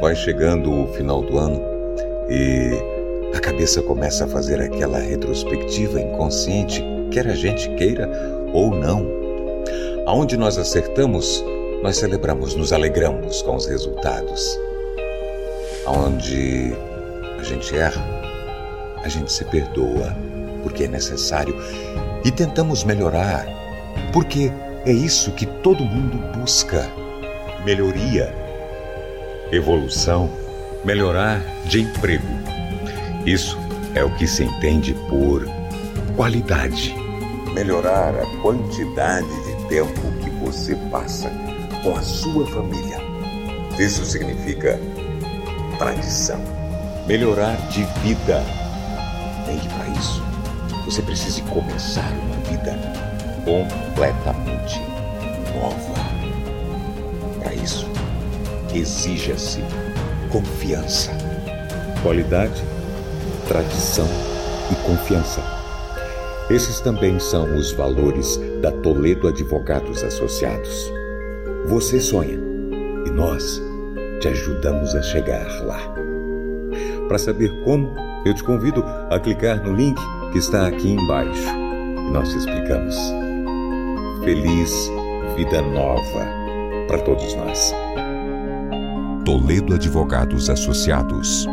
Vai chegando o final do ano e a cabeça começa a fazer aquela retrospectiva inconsciente, quer a gente queira ou não. Aonde nós acertamos, nós celebramos, nos alegramos com os resultados. Aonde a gente erra, a gente se perdoa, porque é necessário, e tentamos melhorar, porque é isso que todo mundo busca: melhoria, evolução, melhorar de emprego. Isso é o que se entende por qualidade. Melhorar a quantidade de tempo que você passa com a sua família. Isso significa tradição. Melhorar de vida. Nem que para isso você precise começar uma vida completamente nova. Exija-se confiança, qualidade, tradição e confiança. Esses também são os valores da Toledo Advogados Associados. Você sonha e nós te ajudamos a chegar lá. Para saber como, eu te convido a clicar no link que está aqui embaixo e nós te explicamos. Feliz vida nova para todos nós. Toledo Advogados Associados